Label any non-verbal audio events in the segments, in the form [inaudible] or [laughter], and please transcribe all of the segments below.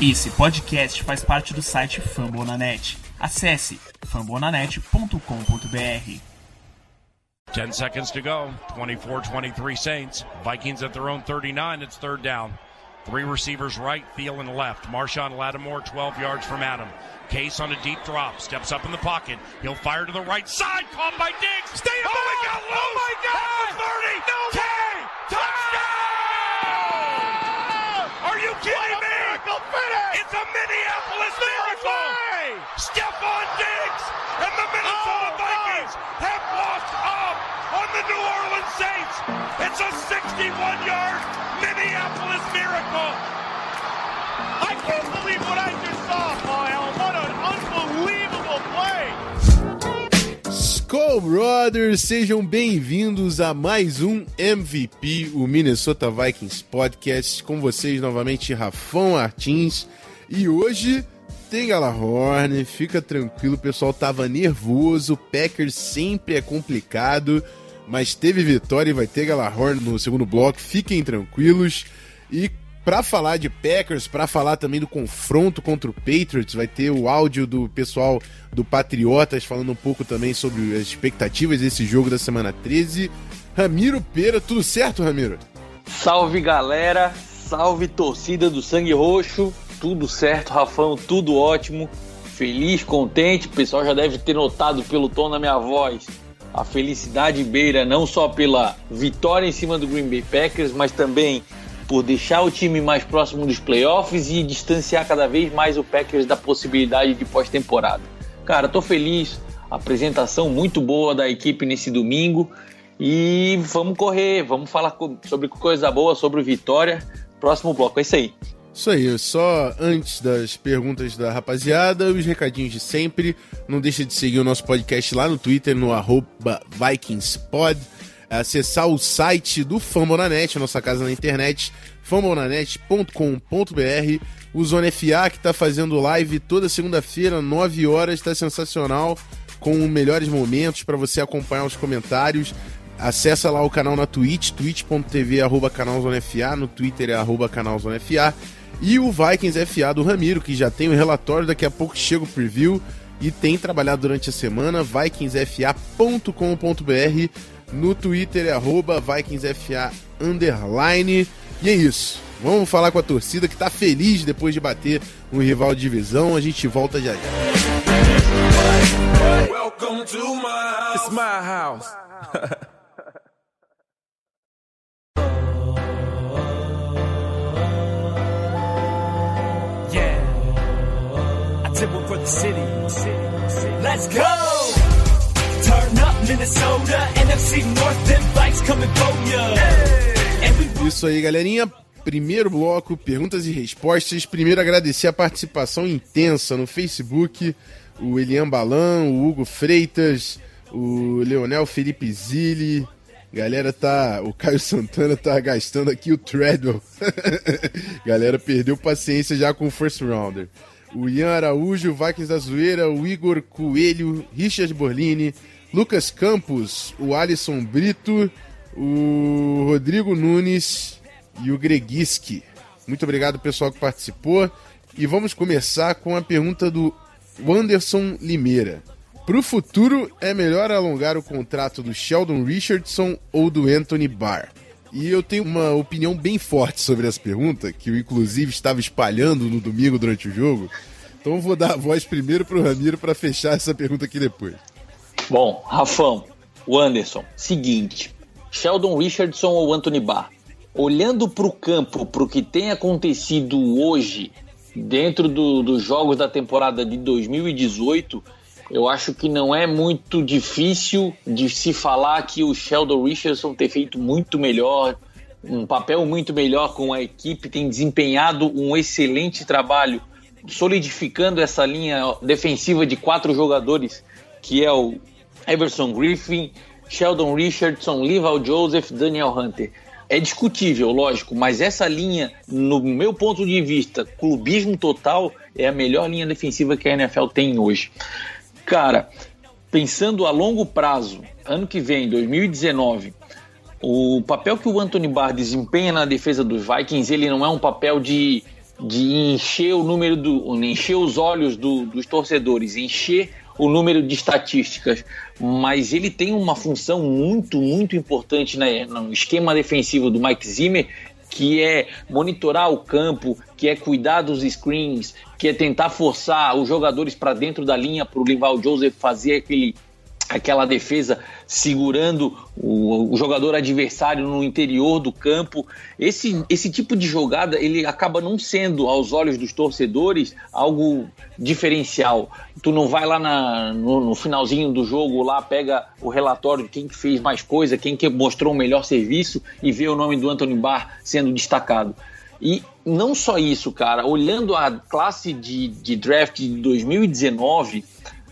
Esse podcast faz parte do site Fambonanet. Acesse fambonanet.com.br. 10 seconds to go. 24 23 Saints. Vikings at their own 39. It's third down. Three receivers right, Thielen left. Marshawn Lattimore 12 yards from Adam. Case on a deep drop. Steps up in the pocket. He'll fire to the right side. Caught by Diggs. Stay oh, he got oh, loose. Oh, my God. At the 30. No way. Touchdown! Are you kidding me? Finish. It's a Minneapolis no miracle. Way. Stephon Diggs and the Minnesota oh, Vikings God. have walked up on the New Orleans Saints. It's a 61-yard Minneapolis miracle. I can't believe what I just saw, Paul Skull Brothers, sejam bem-vindos a mais um MVP, o Minnesota Vikings Podcast. Com vocês novamente, Rafão Martins. E hoje tem Galahorn, fica tranquilo, o pessoal tava nervoso. Packers sempre é complicado, mas teve vitória e vai ter Galahorn no segundo bloco. Fiquem tranquilos. E para falar de Packers, para falar também do confronto contra o Patriots, vai ter o áudio do pessoal do Patriotas falando um pouco também sobre as expectativas desse jogo da semana 13. Ramiro Pera, tudo certo, Ramiro? Salve galera, salve torcida do Sangue Roxo, tudo certo, Rafão, tudo ótimo, feliz, contente. O pessoal já deve ter notado pelo tom da minha voz a felicidade beira não só pela vitória em cima do Green Bay Packers, mas também por deixar o time mais próximo dos playoffs e distanciar cada vez mais o Packers da possibilidade de pós-temporada. Cara, tô feliz, apresentação muito boa da equipe nesse domingo e vamos correr, vamos falar sobre coisa boa, sobre vitória. Próximo bloco, é isso aí. Isso aí, só antes das perguntas da rapaziada, os recadinhos de sempre. Não deixa de seguir o nosso podcast lá no Twitter, no arroba VikingsPod acessar o site do Fambonanet, nossa casa na internet, fambonanet.com.br. O Zona FA que está fazendo live toda segunda-feira, 9 horas, está sensacional, com melhores momentos para você acompanhar os comentários. Acessa lá o canal na Twitch, twitch.tv, arroba canal Zona FA, no Twitter é arroba canal Zona FA. E o Vikings FA do Ramiro, que já tem o relatório, daqui a pouco chega o preview e tem trabalhado durante a semana, vikingsfa.com.br no Twitter é arroba VikingsFA underline. E é isso. Vamos falar com a torcida que tá feliz depois de bater um rival de divisão. A gente volta já já. Welcome to my house. It's my house. [laughs] yeah. I did one for the city. Let's go! Turn up Minnesota, Isso aí, galerinha. Primeiro bloco, perguntas e respostas. Primeiro, agradecer a participação intensa no Facebook. O Elian Balan, o Hugo Freitas, o Leonel Felipe Zilli. Galera tá. O Caio Santana tá gastando aqui o Treadwell. [laughs] Galera perdeu paciência já com o first rounder. O Ian Araújo, o Vikings da Zoeira, o Igor Coelho, Richard Borlini, Lucas Campos, o Alisson Brito, o Rodrigo Nunes e o Greguiski. Muito obrigado, pessoal, que participou. E vamos começar com a pergunta do Wanderson Limeira. Para o futuro, é melhor alongar o contrato do Sheldon Richardson ou do Anthony Barr? E eu tenho uma opinião bem forte sobre essa pergunta, que eu inclusive estava espalhando no domingo durante o jogo. Então vou dar a voz primeiro para o Ramiro para fechar essa pergunta aqui depois. Bom, Rafão, o Anderson, seguinte: Sheldon Richardson ou Anthony Barr? Olhando para o campo, para o que tem acontecido hoje, dentro do, dos jogos da temporada de 2018, eu acho que não é muito difícil de se falar que o Sheldon Richardson tem feito muito melhor, um papel muito melhor com a equipe, tem desempenhado um excelente trabalho, solidificando essa linha defensiva de quatro jogadores, que é o Everson Griffin, Sheldon Richardson, Lival Joseph, Daniel Hunter. É discutível, lógico, mas essa linha, no meu ponto de vista, clubismo total, é a melhor linha defensiva que a NFL tem hoje. Cara, pensando a longo prazo, ano que vem, 2019, o papel que o Anthony Barr desempenha na defesa dos Vikings, ele não é um papel de de encher o número do. encher os olhos do, dos torcedores, encher o número de estatísticas, mas ele tem uma função muito, muito importante né, no esquema defensivo do Mike Zimmer, que é monitorar o campo, que é cuidar dos screens, que é tentar forçar os jogadores para dentro da linha para o Lival Joseph fazer aquele aquela defesa segurando o, o, jogador adversário no interior do campo. Esse, esse tipo de jogada ele acaba não sendo, aos olhos dos torcedores, algo diferencial. Tu não vai lá na, no, no, finalzinho do jogo, lá pega o relatório de quem que fez mais coisa, quem que mostrou o melhor serviço e vê o nome do Anthony Barr sendo destacado. E não só isso, cara, olhando a classe de, de draft de 2019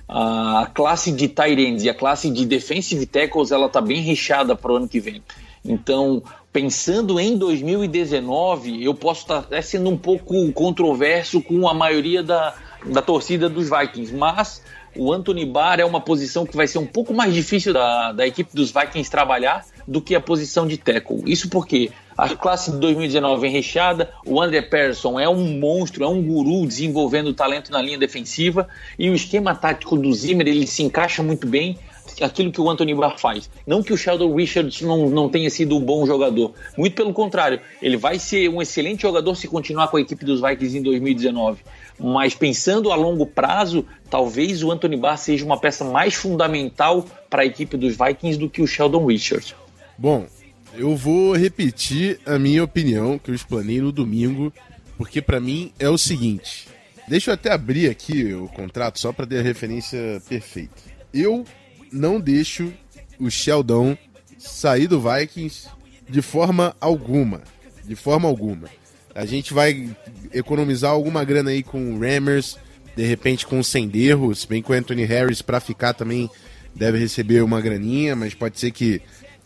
a classe de tight ends e a classe de defensive tackles ela tá bem recheada para o ano que vem. Então, pensando em 2019, eu posso estar tá sendo um pouco controverso com a maioria da, da torcida dos Vikings, mas o Anthony Barr é uma posição que vai ser um pouco mais difícil da, da equipe dos Vikings trabalhar do que a posição de tackle. Isso porque a classe de 2019 vem recheada, o André Persson é um monstro, é um guru desenvolvendo talento na linha defensiva e o esquema tático do Zimmer ele se encaixa muito bem aquilo que o Anthony Barr faz. Não que o Sheldon Richards não, não tenha sido um bom jogador, muito pelo contrário, ele vai ser um excelente jogador se continuar com a equipe dos Vikings em 2019. Mas pensando a longo prazo, talvez o Anthony Barr seja uma peça mais fundamental para a equipe dos Vikings do que o Sheldon Richards. Bom, eu vou repetir a minha opinião que eu explanei no domingo, porque para mim é o seguinte. Deixa eu até abrir aqui o contrato só para ter a referência perfeita. Eu não deixo o Sheldon sair do Vikings de forma alguma. De forma alguma. A gente vai economizar alguma grana aí com o Rammers, de repente com o Senderro, se bem que o Anthony Harris para ficar também deve receber uma graninha, mas pode ser que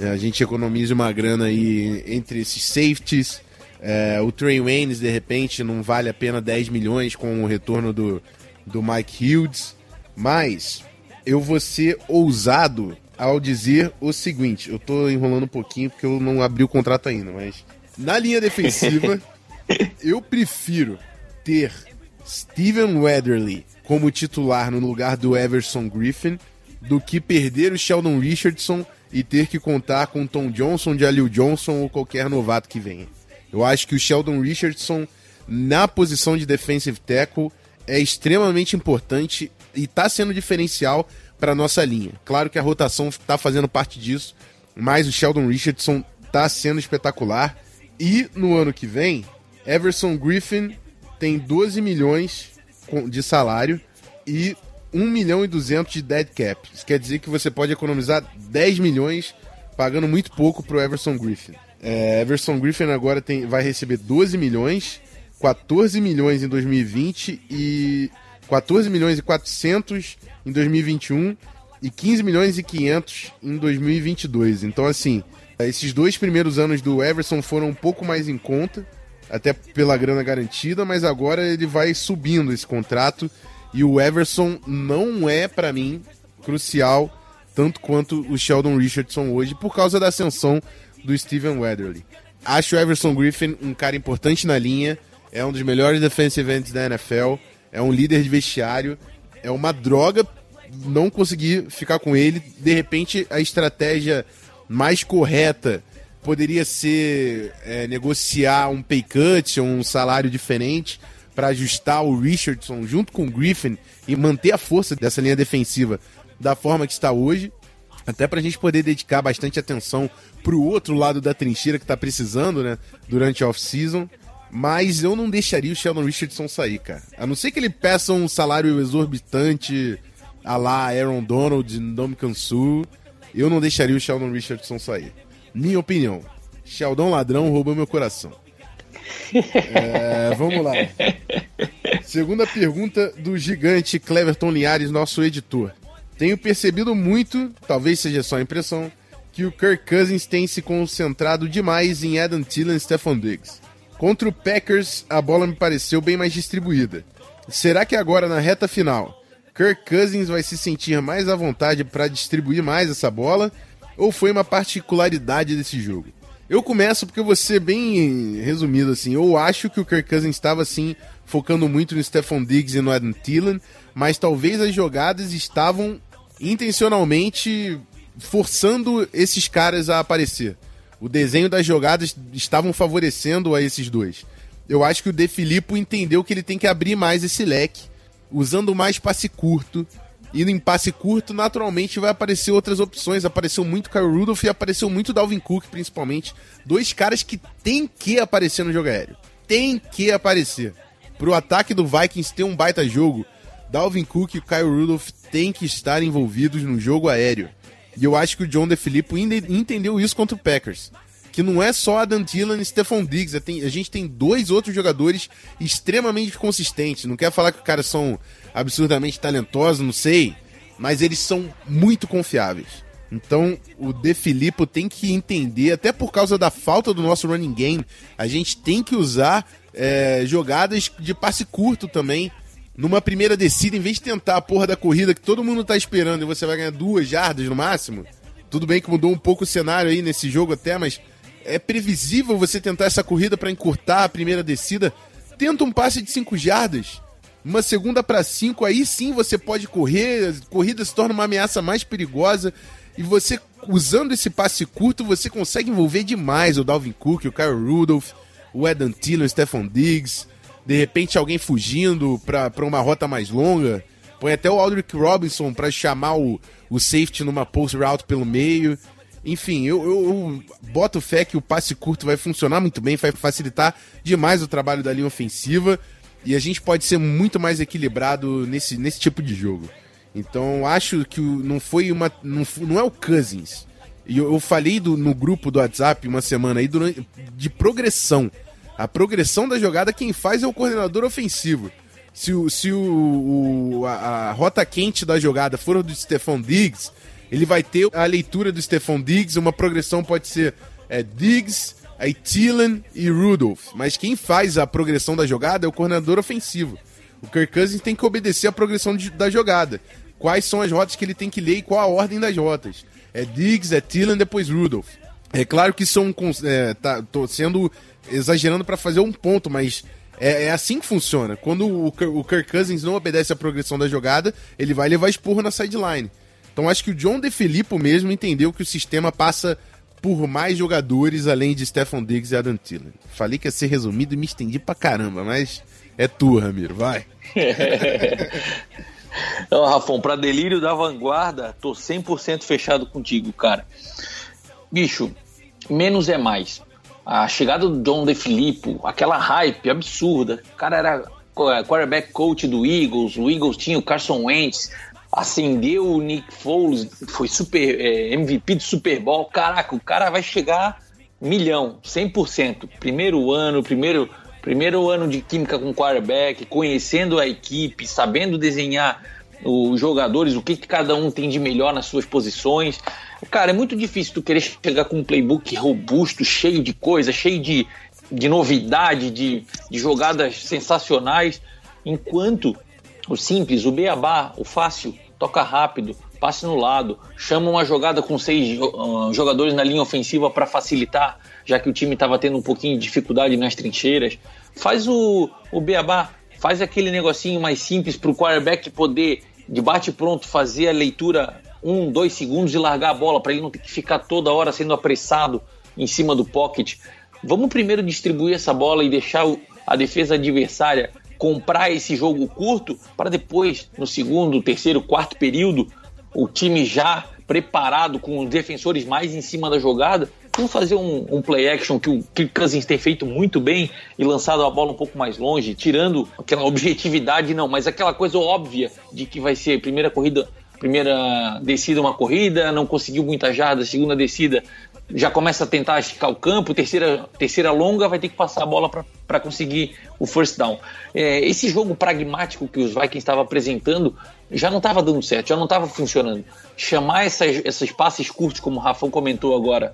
a gente economiza uma grana aí entre esses safeties. É, o Trey Waynes, de repente, não vale a pena 10 milhões com o retorno do, do Mike Hughes. Mas eu vou ser ousado ao dizer o seguinte: eu tô enrolando um pouquinho porque eu não abri o contrato ainda, mas na linha defensiva, [laughs] eu prefiro ter Steven Weatherly como titular no lugar do Everson Griffin do que perder o Sheldon Richardson e ter que contar com Tom Johnson, Jalil Johnson ou qualquer novato que venha. Eu acho que o Sheldon Richardson, na posição de defensive tackle, é extremamente importante e está sendo diferencial para nossa linha. Claro que a rotação está fazendo parte disso, mas o Sheldon Richardson está sendo espetacular. E no ano que vem, Everson Griffin tem 12 milhões de salário e 1 milhão e 200 de dead cap. Isso quer dizer que você pode economizar 10 milhões pagando muito pouco pro Everson Griffin. É, Everson Griffin agora tem, vai receber 12 milhões, 14 milhões em 2020 e 14 milhões e 400 em 2021 e 15 milhões e 500 em 2022. Então assim, esses dois primeiros anos do Everson foram um pouco mais em conta, até pela grana garantida, mas agora ele vai subindo esse contrato e o Everson não é, para mim, crucial tanto quanto o Sheldon Richardson hoje, por causa da ascensão do Steven Weatherly. Acho o Everson Griffin um cara importante na linha, é um dos melhores defensive ends da NFL, é um líder de vestiário, é uma droga não conseguir ficar com ele. De repente, a estratégia mais correta poderia ser é, negociar um pay cut, um salário diferente, para ajustar o Richardson junto com o Griffin e manter a força dessa linha defensiva da forma que está hoje. Até para a gente poder dedicar bastante atenção para o outro lado da trincheira que está precisando, né? Durante a off-season. Mas eu não deixaria o Sheldon Richardson sair, cara. A não ser que ele peça um salário exorbitante a lá Aaron Donald, Ndom Su, eu não deixaria o Sheldon Richardson sair. Minha opinião. Sheldon ladrão roubou meu coração. É, vamos lá. Segunda pergunta do gigante Cleverton Linhares, nosso editor. Tenho percebido muito, talvez seja só impressão, que o Kirk Cousins tem se concentrado demais em Adam Thielen e Stephon Diggs. Contra o Packers, a bola me pareceu bem mais distribuída. Será que agora, na reta final, Kirk Cousins vai se sentir mais à vontade para distribuir mais essa bola? Ou foi uma particularidade desse jogo? Eu começo porque ser bem resumido assim. Eu acho que o Kirk Cousins estava assim focando muito no Stephon Diggs e no Adam Thielen, mas talvez as jogadas estavam intencionalmente forçando esses caras a aparecer. O desenho das jogadas estavam favorecendo a esses dois. Eu acho que o De Filippo entendeu que ele tem que abrir mais esse leque, usando mais passe curto. E em passe curto, naturalmente, vai aparecer outras opções. Apareceu muito Kyle Rudolph e apareceu muito Dalvin Cook, principalmente. Dois caras que tem que aparecer no jogo aéreo. Tem que aparecer. Pro ataque do Vikings ter um baita jogo, Dalvin Cook e Kyle Rudolph têm que estar envolvidos no jogo aéreo. E eu acho que o John DeFilippo entendeu isso contra o Packers. Que não é só Adam Thielen e Stephon Diggs. É, a gente tem dois outros jogadores extremamente consistentes. Não quer falar que os caras são absurdamente talentosos, não sei. Mas eles são muito confiáveis. Então, o De Filippo tem que entender, até por causa da falta do nosso running game, a gente tem que usar é, jogadas de passe curto também numa primeira descida, em vez de tentar a porra da corrida que todo mundo tá esperando e você vai ganhar duas jardas no máximo, tudo bem que mudou um pouco o cenário aí nesse jogo até, mas é previsível você tentar essa corrida para encurtar a primeira descida. Tenta um passe de 5 jardas, uma segunda para 5, aí sim você pode correr, a corrida se torna uma ameaça mais perigosa e você usando esse passe curto, você consegue envolver demais o Dalvin Cook, o Kyle Rudolph, o Edan Thielen, o Stephon Diggs, de repente alguém fugindo para uma rota mais longa. Põe até o Aldrich Robinson para chamar o, o safety numa post route pelo meio. Enfim, eu, eu, eu, boto fé que o passe curto vai funcionar muito bem, vai facilitar demais o trabalho da linha ofensiva e a gente pode ser muito mais equilibrado nesse, nesse tipo de jogo. Então acho que não foi uma. Não, não é o Cousins. E eu, eu falei do, no grupo do WhatsApp uma semana aí durante, de progressão. A progressão da jogada, quem faz é o coordenador ofensivo. Se, o, se o, o a, a, rota quente da jogada for do Stephon Diggs, ele vai ter a leitura do Stephon Diggs. Uma progressão pode ser é, Diggs, aí Thielen e Rudolph. Mas quem faz a progressão da jogada é o coordenador ofensivo. O Kirk Cousins tem que obedecer a progressão de, da jogada. Quais são as rotas que ele tem que ler e qual a ordem das rotas. É Diggs, é Thielen, depois Rudolph. É claro que são. É, tá, tô sendo exagerando para fazer um ponto, mas é, é, assim que funciona. Quando o, o Kirk Cousins não obedece à progressão da jogada, ele vai levar esporro na sideline. Então acho que o John DeFilippo mesmo entendeu que o sistema passa por mais jogadores além de Stephon Diggs e Adam Thielen. Falei que ia ser resumido e me estendi pra caramba, mas é tua, Ramiro, vai. [laughs] Então, Rafão, pra delírio da vanguarda, tô 100% fechado contigo, cara. Bicho, menos é mais a chegada do John DeFilippo, aquela hype absurda. O cara era quarterback coach do Eagles, o Eagles tinha o Carson Wentz, acendeu o Nick Foles, foi super é, MVP do Super Bowl. Caraca, o cara vai chegar milhão, 100%. Primeiro ano, primeiro, primeiro ano de química com quarterback, conhecendo a equipe, sabendo desenhar os jogadores, o que, que cada um tem de melhor nas suas posições. Cara, é muito difícil tu querer chegar com um playbook robusto, cheio de coisa, cheio de, de novidade, de, de jogadas sensacionais, enquanto o simples, o beabá, o fácil, toca rápido, passe no lado, chama uma jogada com seis uh, jogadores na linha ofensiva para facilitar, já que o time estava tendo um pouquinho de dificuldade nas trincheiras. Faz o, o beabá, faz aquele negocinho mais simples para o quarterback poder, de bate pronto, fazer a leitura um, dois segundos e largar a bola para ele não ter que ficar toda hora sendo apressado em cima do pocket. Vamos primeiro distribuir essa bola e deixar a defesa adversária comprar esse jogo curto para depois, no segundo, terceiro, quarto período, o time já preparado com os defensores mais em cima da jogada, vamos fazer um, um play action que o Kirk Cousins tem feito muito bem e lançado a bola um pouco mais longe, tirando aquela objetividade não, mas aquela coisa óbvia de que vai ser primeira corrida primeira descida uma corrida, não conseguiu muita jarda, segunda descida já começa a tentar esticar o campo, terceira, terceira longa vai ter que passar a bola para conseguir o first down. É, esse jogo pragmático que os Vikings estavam apresentando já não estava dando certo, já não estava funcionando. Chamar essas, esses passes curtos, como o Rafão comentou agora,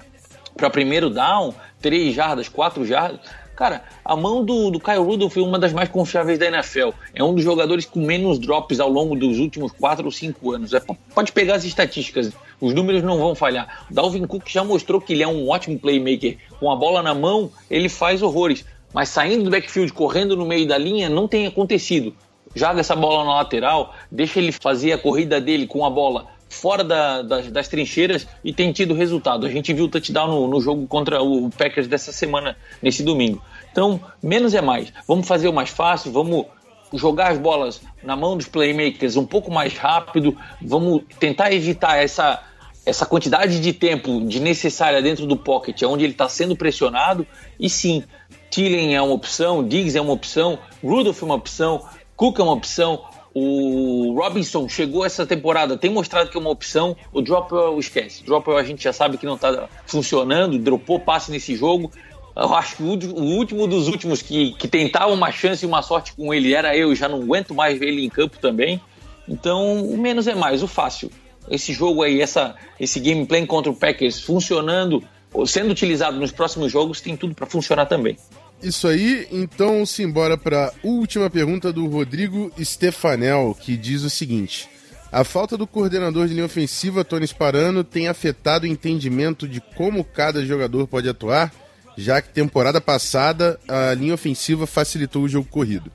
para primeiro down, três jardas, quatro jardas, Cara, a mão do, do Kyle Rudolph foi uma das mais confiáveis da NFL. É um dos jogadores com menos drops ao longo dos últimos 4 ou 5 anos. É, pode pegar as estatísticas. Os números não vão falhar. Dalvin Cook já mostrou que ele é um ótimo playmaker. Com a bola na mão, ele faz horrores. Mas saindo do backfield, correndo no meio da linha, não tem acontecido. Joga essa bola na lateral, deixa ele fazer a corrida dele com a bola fora da, das, das, trincheiras e tem tido resultado. A gente viu o touchdown no, no jogo contra o Packers dessa semana, nesse domingo. Então, menos é mais. Vamos fazer o mais fácil, vamos jogar as bolas na mão dos playmakers um pouco mais rápido, vamos tentar evitar essa, essa quantidade de tempo de necessária dentro do pocket, onde ele está sendo pressionado. E sim, Thielen é uma opção, Diggs é uma opção, Rudolph é uma opção, Cook é uma opção, o Robinson chegou essa temporada, tem mostrado que é uma opção. O Dropwell esquece. Dropwell a gente já sabe que não está funcionando, dropou passe nesse jogo. Eu acho que o último dos últimos que, que tentava uma chance e uma sorte com ele era eu, já não aguento mais ver ele em campo também. Então, o menos é mais, o fácil. Esse jogo aí, essa, esse gameplay contra o Packers funcionando, sendo utilizado nos próximos jogos, tem tudo para funcionar também. Isso aí, então simbora para a última pergunta do Rodrigo Stefanel, que diz o seguinte: A falta do coordenador de linha ofensiva, Tony Sparano, tem afetado o entendimento de como cada jogador pode atuar, já que temporada passada a linha ofensiva facilitou o jogo corrido.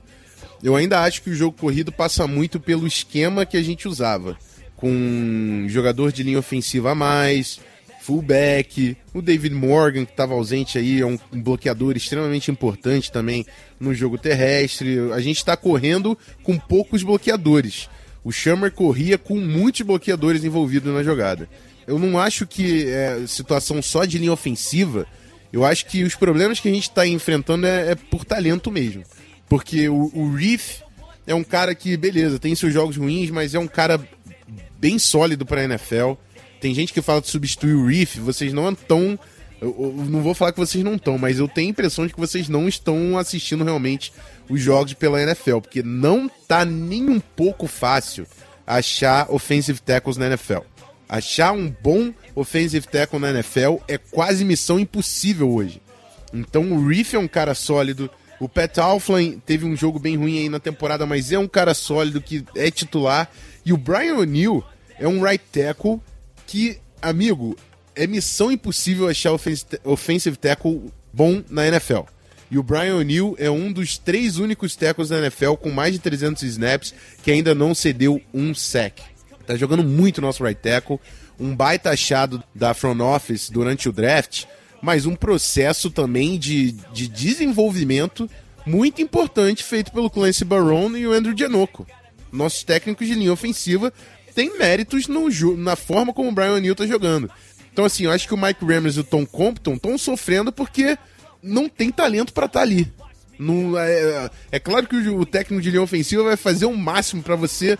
Eu ainda acho que o jogo corrido passa muito pelo esquema que a gente usava, com jogador de linha ofensiva a mais, fullback, o David Morgan, que estava ausente aí, é um bloqueador extremamente importante também no jogo terrestre. A gente está correndo com poucos bloqueadores. O Shammer corria com muitos bloqueadores envolvidos na jogada. Eu não acho que é situação só de linha ofensiva. Eu acho que os problemas que a gente está enfrentando é, é, por talento mesmo. Porque o, o Reef é um cara que, beleza, tem seus jogos ruins, mas é um cara bem sólido para a NFL tem gente que fala de substituir o Reef, vocês não estão. Eu, eu não vou falar que vocês não estão, mas eu tenho a impressão de que vocês não estão assistindo realmente os jogos pela NFL, porque não tá nem um pouco fácil achar offensive tackles na NFL. Achar um bom offensive tackle na NFL é quase missão impossível hoje. Então o Reef é um cara sólido. O Pat Alflin teve um jogo bem ruim aí na temporada, mas é um cara sólido que é titular. E o Brian O'Neill é um right tackle que, amigo, é missão impossível achar offensive tackle bom na NFL. E o Brian O'Neill é um dos três únicos tackles da NFL com mais de 300 snaps que ainda não cedeu um sack. Tá jogando muito nosso right tackle, um baita achado da front office durante o draft, mas um processo também de, de desenvolvimento muito importante feito pelo Clancy Barone e o Andrew Gianocco. Nossos técnicos de linha ofensiva tem méritos no, na forma como o Brian O'Neill tá jogando. Então, assim, eu acho que o Mike Remmers e o Tom Compton estão sofrendo porque não tem talento para estar tá ali. Não, é, é, claro que o, o, técnico de linha ofensiva vai fazer o máximo para você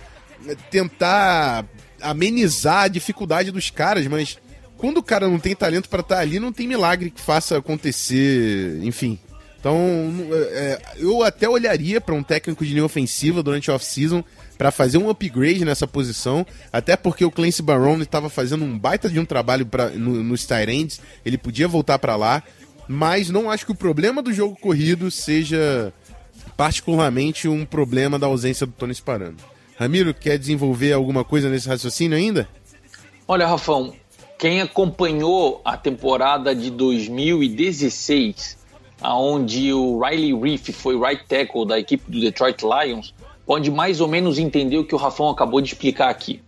tentar amenizar a dificuldade dos caras, mas quando o cara não tem talento para estar tá ali, não tem milagre que faça acontecer, enfim. Então, é, eu até olharia para um técnico de linha ofensiva durante a off-season para fazer um upgrade nessa posição, até porque o Clancy Barone estava fazendo um baita de um trabalho pra, no, nos Tyrants, ele podia voltar para lá, mas não acho que o problema do jogo corrido seja particularmente um problema da ausência do Tony Sparano. Ramiro, quer desenvolver alguma coisa nesse raciocínio ainda? Olha, Rafão, quem acompanhou a temporada de 2016, aonde o Riley Reef foi right tackle da equipe do Detroit Lions, pode mais ou menos entender o que o Rafão acabou de explicar aqui.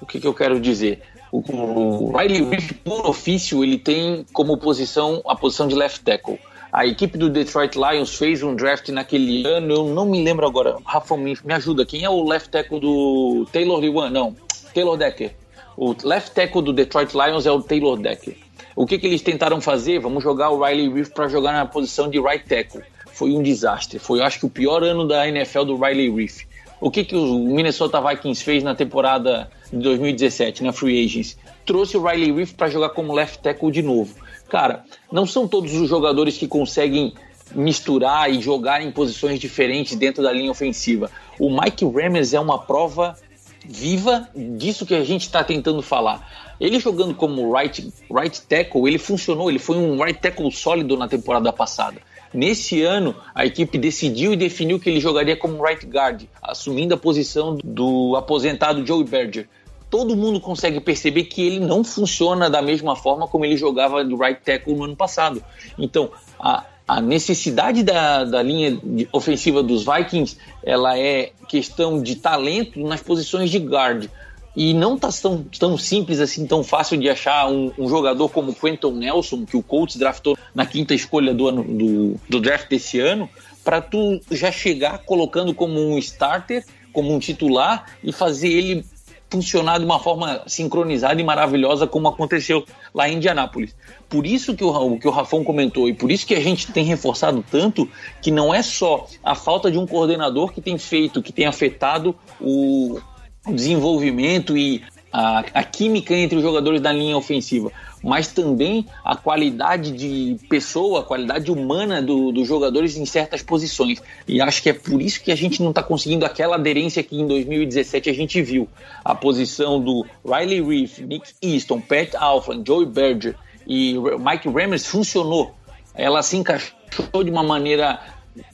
O que, que eu quero dizer? O, o Riley Reef, por ofício, ele tem como posição a posição de left tackle. A equipe do Detroit Lions fez um draft naquele ano, eu não me lembro agora. Rafão, me, me ajuda. Quem é o left tackle do Taylor Lewan? Não, Taylor Decker. O left tackle do Detroit Lions é o Taylor Decker. O que, que eles tentaram fazer? Vamos jogar o Riley Reef para jogar na posição de right tackle foi um desastre. Foi, acho que, o pior ano da NFL do Riley Reef. O que, que o Minnesota Vikings fez na temporada de 2017, na Free Agents? Trouxe o Riley Reef para jogar como left tackle de novo. Cara, não são todos os jogadores que conseguem misturar e jogar em posições diferentes dentro da linha ofensiva. O Mike Remmers é uma prova viva disso que a gente está tentando falar. Ele jogando como right, right tackle, ele funcionou, ele foi um right tackle sólido na temporada passada. Nesse ano, a equipe decidiu e definiu que ele jogaria como right guard, assumindo a posição do aposentado Joey Berger. Todo mundo consegue perceber que ele não funciona da mesma forma como ele jogava de right tackle no ano passado. Então, a, a necessidade da, da linha ofensiva dos Vikings ela é questão de talento nas posições de guard. E não está tão, tão simples assim, tão fácil de achar um, um, jogador como Quentin Nelson, que o Colts draftou na quinta escolha do, ano, do, do draft desse ano, para tu já chegar colocando como um starter, como um titular e fazer ele funcionar de uma forma sincronizada e maravilhosa como aconteceu lá em Indianápolis. Por isso que o, que o Rafão comentou e por isso que a gente tem reforçado tanto que não é só a falta de um coordenador que tem feito, que tem afetado o, o desenvolvimento e a, a, química entre os jogadores da linha ofensiva, mas também a qualidade de pessoa, a qualidade humana do, dos jogadores em certas posições. E acho que é por isso que a gente não está conseguindo aquela aderência que em 2017 a gente viu. A posição do Riley Reef, Nick Easton, Pat Alfland, Joey Berger e Mike Ramirez funcionou. Ela se encaixou de uma maneira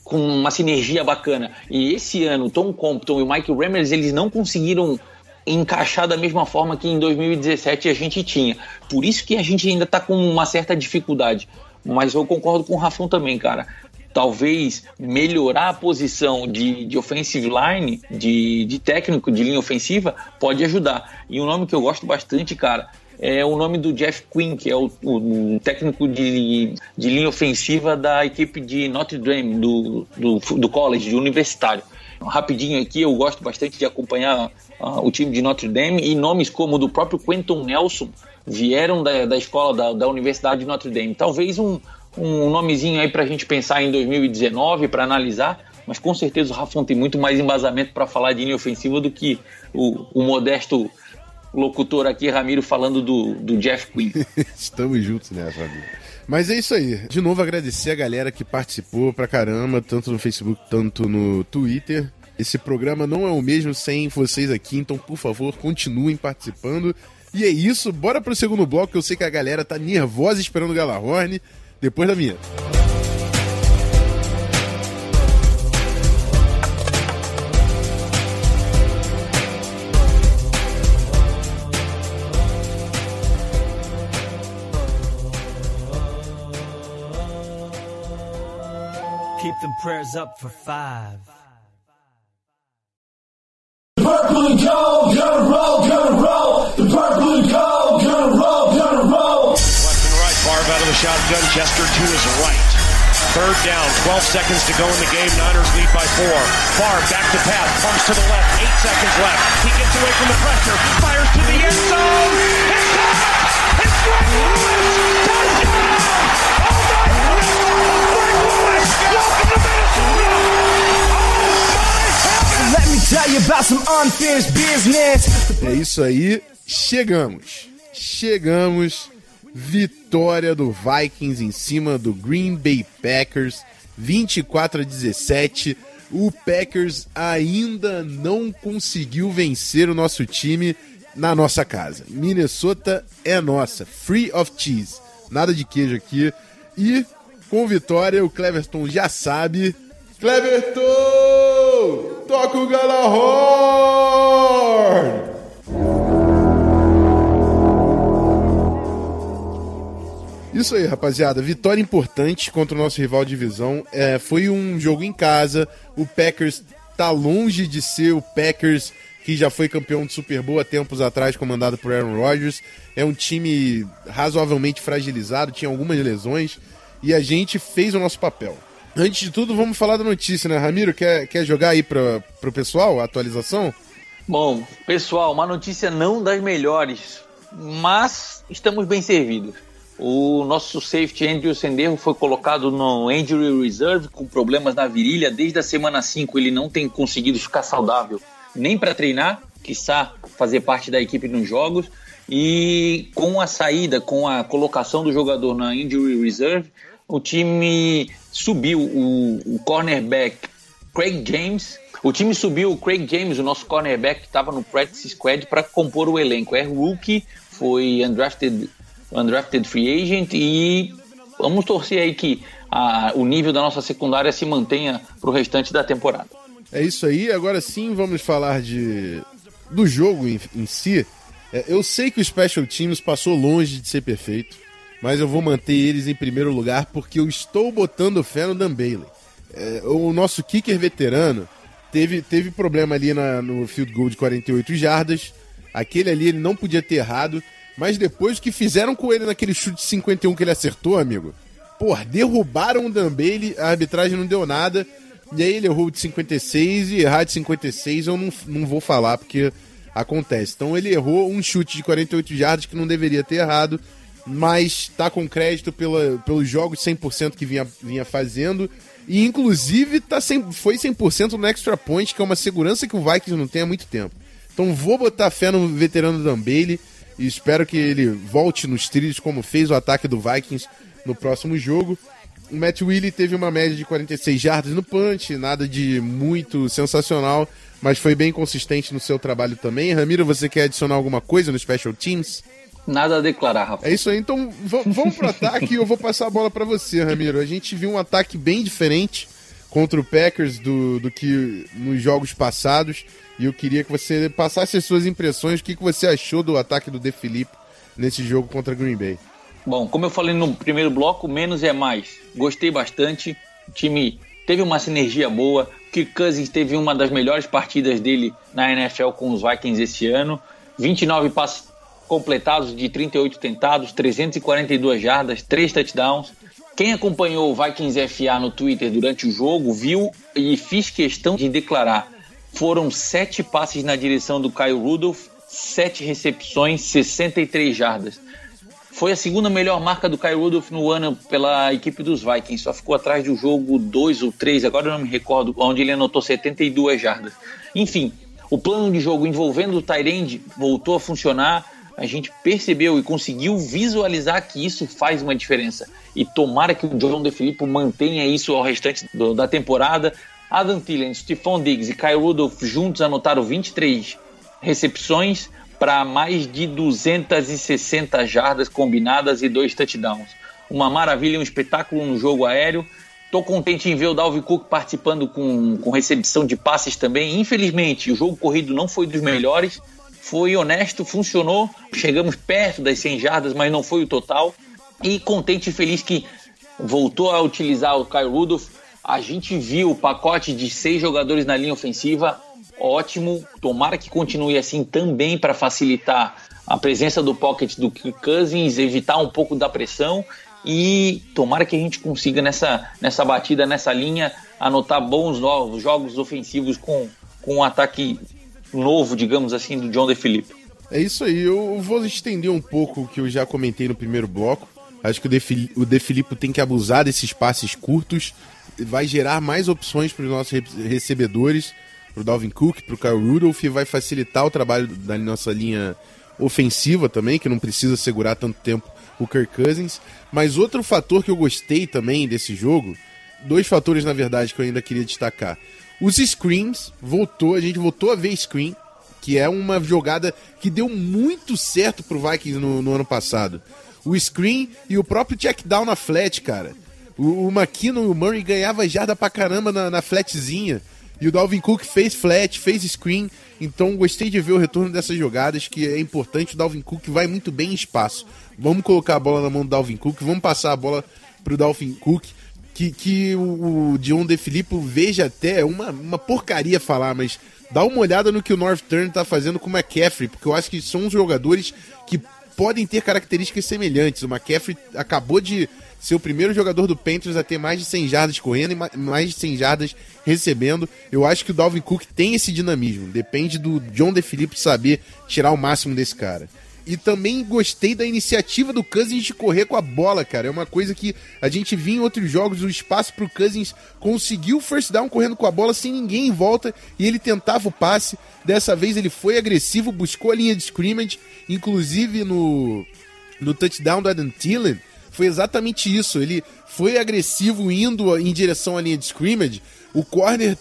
com uma sinergia bacana. E esse ano, Tom Compton e o Mike Ramirez, eles não conseguiram encaixar da mesma forma que em 2017 a gente tinha. Por isso que a gente ainda está com uma certa dificuldade. Mas eu concordo com o Rafão também, cara. Talvez melhorar a posição de, de offensive line, de, de técnico de linha ofensiva, pode ajudar. E um nome que eu gosto bastante, cara, é o nome do Jeff Quinn, que é o, o, técnico de, de linha ofensiva da equipe de Notre Dame, do, do, do college, de universitário. Rapidinho aqui, eu gosto bastante de acompanhar uh, o time de Notre Dame e nomes como o do próprio Quentin Nelson vieram da, da escola da, da Universidade de Notre Dame. Talvez um, um nomezinho aí para a gente pensar em 2019, para analisar, mas com certeza o Rafão tem muito mais embasamento para falar de linha ofensiva do que o, o modesto locutor aqui, Ramiro, falando do, do Jeff Quinn. [laughs] Estamos juntos nessa, Ramiro. Mas é isso aí. De novo, agradecer a galera que participou pra caramba, tanto no Facebook, tanto no Twitter. Esse programa não é o mesmo sem vocês aqui, então, por favor, continuem participando. E é isso, bora pro segundo bloco, que eu sei que a galera tá nervosa esperando o Galahorn, depois da minha. Prayers up for five. The purple and gold, gonna roll, gonna roll. The purple and gold, gonna roll, gonna roll. Left and right, Barb out of the shotgun. Chester to his right. Third down, 12 seconds to go in the game. Niners lead by four. Barr back to pass, pumps to the left. Eight seconds left. He gets away from the pressure, fires to the end zone. It's caught! It's Greg Lewis! É isso aí, chegamos. Chegamos. Vitória do Vikings em cima do Green Bay Packers, 24 a 17. O Packers ainda não conseguiu vencer o nosso time na nossa casa. Minnesota é nossa, free of cheese. Nada de queijo aqui. E com vitória, o Cleverton já sabe. Cleverton! Toca o Galahorn! Isso aí, rapaziada. Vitória importante contra o nosso rival de divisão. É, foi um jogo em casa. O Packers tá longe de ser o Packers que já foi campeão de Super Bowl há tempos atrás, comandado por Aaron Rodgers. É um time razoavelmente fragilizado, tinha algumas lesões. E a gente fez o nosso papel. Antes de tudo, vamos falar da notícia, né? Ramiro, quer, quer jogar aí para o pessoal a atualização? Bom, pessoal, uma notícia não das melhores, mas estamos bem servidos. O nosso safety Andrew Senderro foi colocado no Injury Reserve com problemas na virilha. Desde a semana 5 ele não tem conseguido ficar saudável nem para treinar, quiçá fazer parte da equipe nos jogos. E com a saída, com a colocação do jogador na Injury Reserve, o time subiu o, o cornerback Craig James. O time subiu o Craig James, o nosso cornerback que estava no practice squad para compor o elenco. É rookie, foi undrafted, undrafted free agent e vamos torcer aí que a, o nível da nossa secundária se mantenha para o restante da temporada. É isso aí. Agora sim, vamos falar de do jogo em, em si. É, eu sei que o Special Teams passou longe de ser perfeito, mas eu vou manter eles em primeiro lugar porque eu estou botando fé no Dan Bailey. É, o nosso kicker veterano teve, teve problema ali na, no field goal de 48 jardas. Aquele ali ele não podia ter errado, mas depois o que fizeram com ele naquele chute de 51 que ele acertou, amigo, Pô, derrubaram o Dan Bailey, a arbitragem não deu nada. E aí ele errou de 56 e errar de 56 eu não, não vou falar porque acontece. Então ele errou um chute de 48 jardas que não deveria ter errado, mas tá com crédito pela, pelos jogos 100% que vinha, vinha fazendo. E inclusive tá 100, foi 100% no extra point, que é uma segurança que o Vikings não tem há muito tempo. Então vou botar fé no veterano Dan Bailey e espero que ele volte nos trilhos como fez o ataque do Vikings no próximo jogo. O Matt Willie teve uma média de 46 jardas no punch, nada de muito sensacional, mas foi bem consistente no seu trabalho também. Ramiro, você quer adicionar alguma coisa no Special Teams? Nada a declarar, Rafa. É isso aí, então vamos pro ataque e eu vou passar a bola para você, Ramiro. A gente viu um ataque bem diferente contra o Packers do, do que nos jogos passados e eu queria que você passasse as suas impressões, o que, que você achou do ataque do De Felipe nesse jogo contra Green Bay. Bom, como eu falei no primeiro bloco, menos é mais. Gostei bastante. O time teve uma sinergia boa. Kirk Cousins teve uma das melhores partidas dele na NFL com os Vikings esse ano. 29 passes completados de 38 tentados, 342 jardas, 3 touchdowns. Quem acompanhou o Vikings FA no Twitter durante o jogo viu e fiz questão de declarar. Foram sete passes na direção do Kyle Rudolph, sete recepções, 63 jardas. Foi a segunda melhor marca do Kyle Rudolph no ano pela equipe dos Vikings. Só ficou atrás do jogo 2 ou 3, agora eu não me recordo, onde ele anotou 72 jardas. Enfim, o plano de jogo envolvendo o Tyrande voltou a funcionar. A gente percebeu e conseguiu visualizar que isso faz uma diferença. E tomara que o John DeFilippo mantenha isso ao restante do, da temporada. Adam Thielen, Stephon Diggs e Kyle Rudolph juntos anotaram 23 recepções para mais de 260 jardas combinadas e dois touchdowns. Uma maravilha, um espetáculo no jogo aéreo. Tô contente em ver o Dalvin Cook participando com, com recepção de passes também. Infelizmente, o jogo corrido não foi dos melhores. Foi honesto, funcionou. Chegamos perto das 100 jardas, mas não foi o total. E contente e feliz que voltou a utilizar o Kyle Rudolph. A gente viu o pacote de seis jogadores na linha ofensiva ótimo. Tomara que continue assim também para facilitar a presença do pocket do Cousins, evitar um pouco da pressão e tomara que a gente consiga nessa, nessa batida, nessa linha, anotar bons novos jogos ofensivos com, com um ataque novo, digamos assim, do John DeFilippo. É isso aí, eu vou estender um pouco o que eu já comentei no primeiro bloco. Acho que o De, o De Filippo tem que abusar desses passes curtos, vai gerar mais opções para os nossos recebedores pro Dalvin Cook, pro Kyle Rudolph e vai facilitar o trabalho da nossa linha ofensiva também, que não precisa segurar tanto tempo o Kirk Cousins. Mas outro fator que eu gostei também desse jogo, dois fatores na verdade que eu ainda queria destacar. Os screens, voltou, a gente voltou a ver screen, que é uma jogada que deu muito certo pro Vikings no, no ano passado. O screen e o próprio check down na flat, cara. O, o McKinnon e o Murray ganhava jarda pra caramba na, na flatzinha. E o Dalvin Cook fez flat, fez screen. Então gostei de ver o retorno dessas jogadas, que é importante. O Dalvin Cook vai muito bem em espaço. Vamos colocar a bola na mão do Dalvin Cook, vamos passar a bola pro Dalvin Cook. Que, que o, o Dion De Filippo veja até uma, uma porcaria falar, mas dá uma olhada no que o North Turn tá fazendo com o McCaffrey, porque eu acho que são os jogadores que podem ter características semelhantes. O McCaffrey acabou de ser o primeiro jogador do Panthers a ter mais de 100 jardas correndo e mais de 100 jardas recebendo. Eu acho que o Dalvin Cook tem esse dinamismo. Depende do John DeFilippo saber tirar o máximo desse cara. E também gostei da iniciativa do Cousins de correr com a bola, cara. É uma coisa que a gente viu em outros jogos, o espaço pro Cousins conseguiu o first down correndo com a bola sem ninguém em volta e ele tentava o passe. Dessa vez ele foi agressivo, buscou a linha de scrimmage, inclusive no, no touchdown do Adam Thielen foi exatamente isso. Ele foi agressivo indo em direção à linha de scrimmage. O corner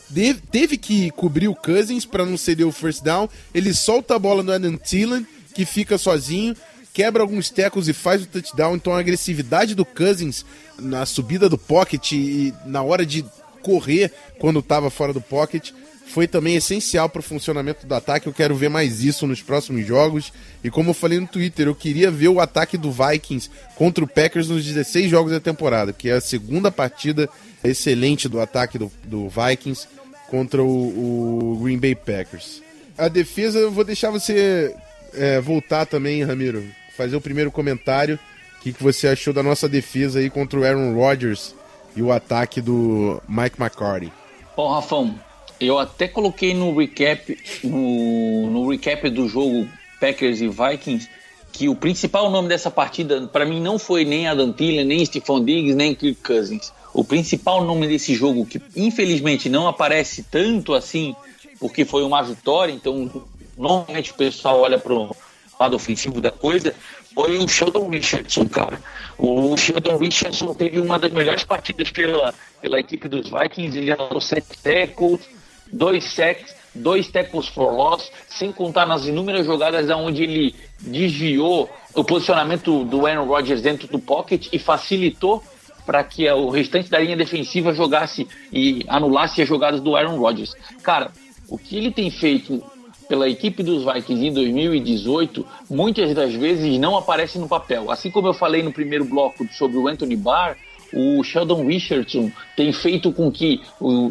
teve que cobrir o Cousins para não ceder o first down. Ele solta a bola no Adam Thielen, que fica sozinho, quebra alguns tecos e faz o touchdown. Então a agressividade do Cousins na subida do pocket e na hora de correr quando estava fora do pocket foi também essencial para o funcionamento do ataque. Eu quero ver mais isso nos próximos jogos. E como eu falei no Twitter, eu queria ver o ataque do Vikings contra o Packers nos 16 jogos da temporada, que é a segunda partida excelente do ataque do, do Vikings contra o, o, Green Bay Packers. A defesa, eu vou deixar você é, voltar também, Ramiro, fazer o primeiro comentário. O que, que você achou da nossa defesa aí contra o Aaron Rodgers e o ataque do Mike McCarthy? Bom, Rafão, eu até coloquei no recap, no, no recap do jogo Packers e Vikings, que o principal nome dessa partida, para mim, não foi nem Adam Thielen, nem Stephon Diggs, nem Kirk Cousins. O principal nome desse jogo, que infelizmente não aparece tanto assim, porque foi uma vitória, então normalmente o pessoal olha para o lado ofensivo da coisa, foi o Sheldon Richardson, cara. O Sheldon Richardson teve uma das melhores partidas pela, pela equipe dos Vikings, ele anotou sete tackles, dois sacks, dois tackles for loss, sem contar nas inúmeras jogadas onde ele desviou o posicionamento do Aaron Rodgers dentro do pocket e facilitou para que o restante da linha defensiva jogasse e anulasse as jogadas do Aaron Rodgers. Cara, o que ele tem feito pela equipe dos Vikings em 2018, muitas das vezes não aparece no papel. Assim como eu falei no primeiro bloco sobre o Anthony Barr, o Sheldon Richardson tem feito com que,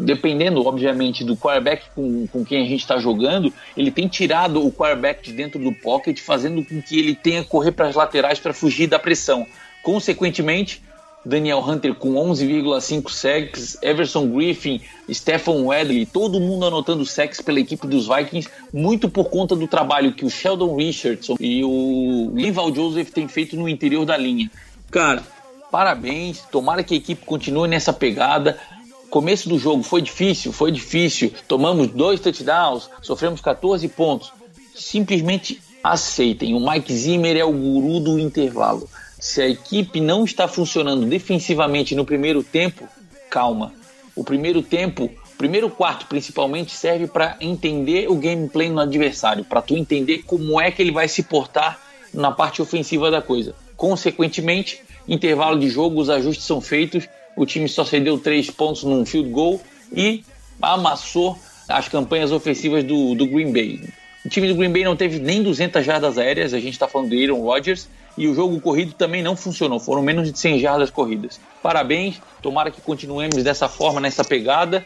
dependendo, obviamente, do quarterback com, com quem a gente está jogando, ele tem tirado o quarterback de dentro do pocket, fazendo com que ele tenha que correr para as laterais para fugir da pressão. Consequentemente, Daniel Hunter com 11,5 sacks, Everson Griffin, Stephen Wedley, todo mundo anotando sacks pela equipe dos Vikings, muito por conta do trabalho que o Sheldon Richardson e o Linval Joseph têm feito no interior da linha. Cara, parabéns, tomara que a equipe continue nessa pegada. Começo do jogo foi difícil, foi difícil. Tomamos dois touchdowns, sofremos 14 pontos. Simplesmente aceitem. O Mike Zimmer é o guru do intervalo. Se a equipe não está funcionando defensivamente no primeiro tempo, calma. O primeiro tempo, primeiro quarto principalmente, serve para entender o gameplay no adversário, para tu entender como é que ele vai se portar na parte ofensiva da coisa. Consequentemente, intervalo de jogo, os ajustes são feitos, o time só cedeu três pontos num field goal e amassou as campanhas ofensivas do, do Green Bay. O time do Green Bay não teve nem 200 jardas aéreas, a gente está falando do Aaron Rodgers, e o jogo corrido também não funcionou, foram menos de 100 jardas corridas. Parabéns, tomara que continuemos dessa forma, nessa pegada,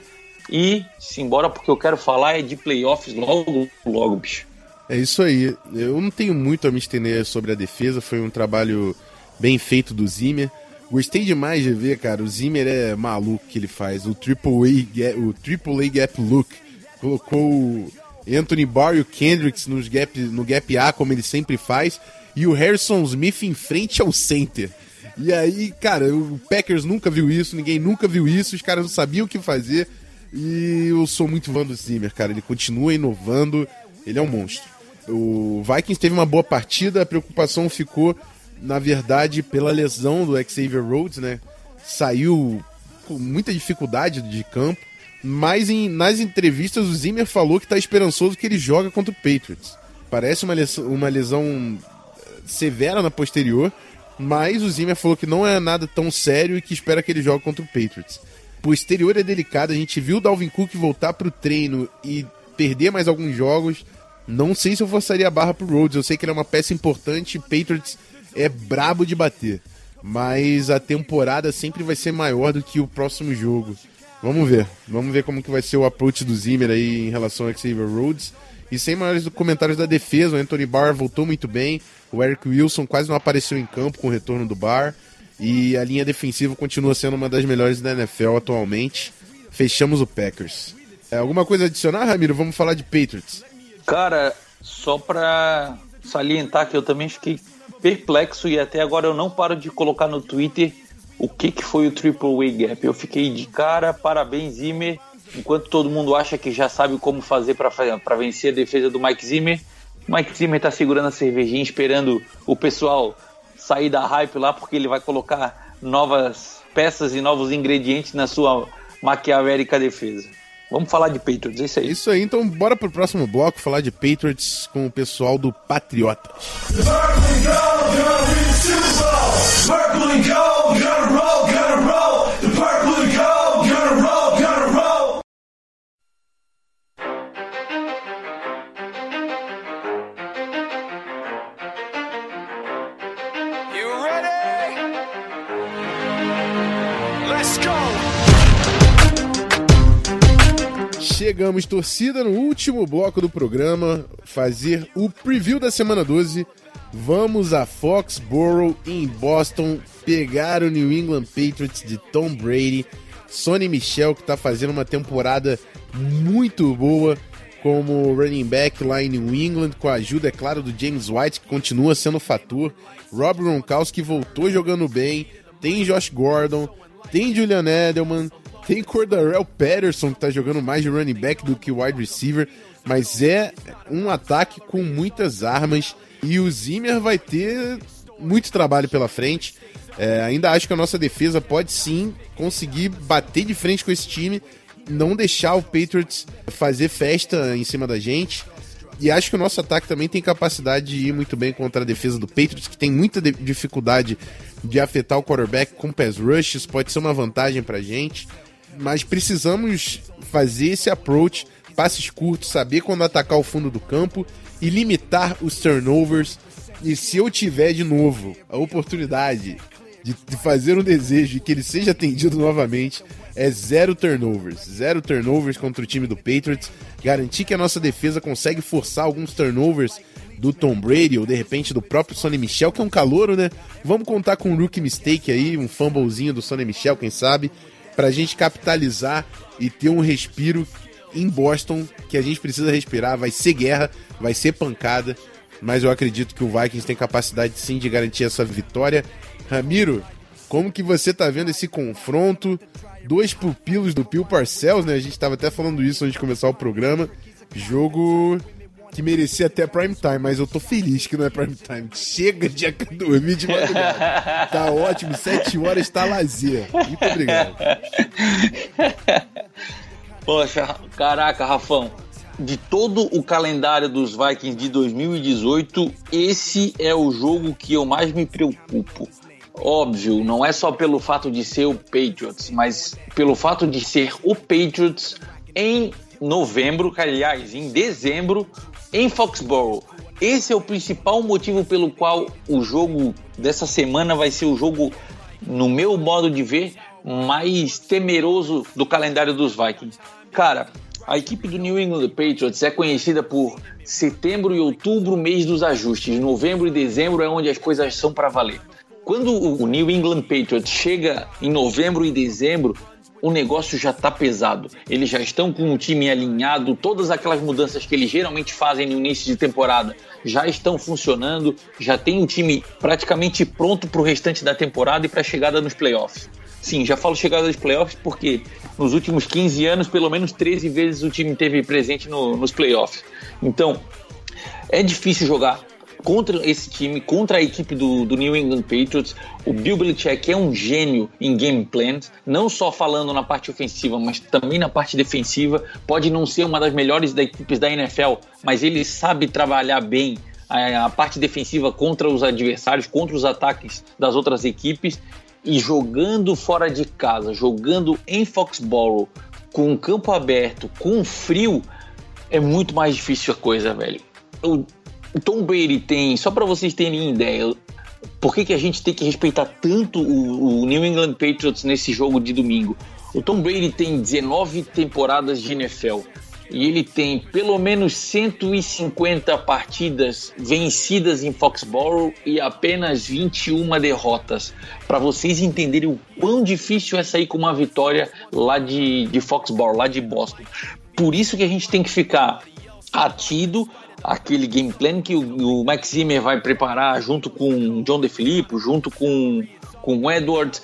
e simbora porque eu quero falar é de playoffs logo, logo, bicho. É isso aí, eu não tenho muito a me estender sobre a defesa, foi um trabalho bem feito do Zimmer. Gostei demais de ver, cara. O Zimmer é maluco que ele faz. O Triple A, o Triple A Gap Look. Colocou o Anthony Barr e o Kendricks nos gap, no Gap A, como ele sempre faz. E o Harrison Smith em frente ao center. E aí, cara, o Packers nunca viu isso, ninguém nunca viu isso, os caras não sabiam o que fazer. E eu sou muito fã do Zimmer, cara. Ele continua inovando, ele é um monstro. O Vikings teve uma boa partida, a preocupação ficou na verdade, pela lesão do Xavier Rhodes, né? Saiu com muita dificuldade de campo. Mas em, nas entrevistas o Zimmer falou que está esperançoso que ele joga contra o Patriots. Parece uma lesão, uma lesão eh, severa na posterior, mas o Zimmer falou que não é nada tão sério e que espera que ele jogue contra o Patriots. Posterior é delicado, a gente viu o Dalvin Cook voltar para o treino e perder mais alguns jogos. Não sei se eu forçaria a barra pro Rhodes, eu sei que ele é uma peça importante, Patriots é brabo de bater. Mas a temporada sempre vai ser maior do que o próximo jogo. Vamos ver. Vamos ver como que vai ser o approach do Zimmer aí em relação ao Xavier Rhodes. E sem maiores comentários da defesa, o Anthony Barr voltou muito bem. O Eric Wilson quase não apareceu em campo com o retorno do Barr. E a linha defensiva continua sendo uma das melhores da NFL atualmente. Fechamos o Packers. É, alguma coisa a adicionar, Ramiro? Vamos falar de Patriots. Cara, só pra salientar que eu também fiquei perplexo e até agora eu não paro de colocar no Twitter o que, que foi o Triple Way Gap. Eu fiquei de cara, parabéns, Zimmer. Enquanto todo mundo acha que já sabe como fazer para vencer a defesa do Mike Zimmer, Mike Zimmer tá segurando a cervejinha, esperando o pessoal sair da hype lá, porque ele vai colocar novas peças e novos ingredientes na sua maquiavélica defesa. Vamos falar de Patriots, é isso aí. Isso aí, então bora pro próximo bloco falar de Patriots com o pessoal do Patriota. Chegamos, torcida, no último bloco do programa, fazer o preview da semana 12. Vamos a Foxborough, em Boston, pegar o New England Patriots de Tom Brady. Sonny Michel, que está fazendo uma temporada muito boa como running back lá em New England, com a ajuda, é claro, do James White, que continua sendo fator. Rob Gronkowski voltou jogando bem. Tem Josh Gordon, tem Julian Edelman, tem Cordarrelle Patterson, que tá jogando mais de running back do que wide receiver. Mas é um ataque com muitas armas. E o Zimmer vai ter muito trabalho pela frente. É, ainda acho que a nossa defesa pode sim conseguir bater de frente com esse time, não deixar o Patriots fazer festa em cima da gente. E acho que o nosso ataque também tem capacidade de ir muito bem contra a defesa do Patriots, que tem muita dificuldade de afetar o quarterback com pass rush. Isso pode ser uma vantagem pra gente. Mas precisamos fazer esse approach, passes curtos, saber quando atacar o fundo do campo e limitar os turnovers. E se eu tiver de novo a oportunidade de, de fazer um desejo e que ele seja atendido [laughs] novamente, é zero turnovers. Zero turnovers contra o time do Patriots. Garantir que a nossa defesa consegue forçar alguns turnovers do Tom Brady ou de repente do próprio Sonny Michel, que é um calouro, né? Vamos contar com um rookie mistake aí, um fumblezinho do Sonny Michel, quem sabe, pra gente capitalizar e ter um respiro em Boston que a gente precisa respirar. Vai ser guerra, vai ser pancada, mas eu acredito que o Vikings tem capacidade sim de garantir essa vitória. Ramiro, como que você tá vendo esse confronto? dois pupilos do Pio Parcells, né? A gente tava até falando isso antes de começar o programa. Jogo que merecia até prime time, mas eu tô feliz que não é prime time. Chega de dormir de madrugada. tá ótimo, sete horas tá lazer. Muito obrigado. [laughs] Poxa, caraca, Rafão. De todo o calendário dos Vikings de 2018, esse é o jogo que eu mais me preocupo. Óbvio, não é só pelo fato de ser o Patriots, mas pelo fato de ser o Patriots em novembro, aliás, em dezembro, em Foxborough. Esse é o principal motivo pelo qual o jogo dessa semana vai ser o jogo, no meu modo de ver, mais temeroso do calendário dos Vikings. Cara, a equipe do New England Patriots é conhecida por setembro e outubro, mês dos ajustes. Novembro e dezembro é onde as coisas são para valer. Quando o New England Patriots chega em novembro e dezembro, o negócio já está pesado. Eles já estão com o time alinhado, todas aquelas mudanças que eles geralmente fazem no início de temporada já estão funcionando, já tem o time praticamente pronto para o restante da temporada e para a chegada nos playoffs. Sim, já falo chegada nos playoffs porque nos últimos 15 anos, pelo menos 13 vezes o time teve presente no, nos playoffs. Então, é difícil jogar contra esse time, contra a equipe do, do, New England Patriots. O Bill Belichick é um gênio em game plans, não só falando na parte ofensiva, mas também na parte defensiva. Pode não ser uma das melhores da equipes da NFL, mas ele sabe trabalhar bem a, a parte defensiva contra os adversários, contra os ataques das outras equipes. E jogando fora de casa, jogando em Foxborough, com campo aberto, com frio, é muito mais difícil a coisa, velho. O, o Tom Brady tem, só para vocês terem ideia, por que, que a gente tem que respeitar tanto o, o, New England Patriots nesse jogo de domingo? O Tom Brady tem 19 temporadas de NFL e ele tem pelo menos 150 partidas vencidas em Foxborough e apenas 21 derrotas. Para vocês entenderem o quão difícil é sair com uma vitória lá de, de Foxborough, lá de Boston. Por isso que a gente tem que ficar atido aquele game plan que o, o Max Zimmer vai preparar junto com o John DeFilippo, junto com, com o Edwards,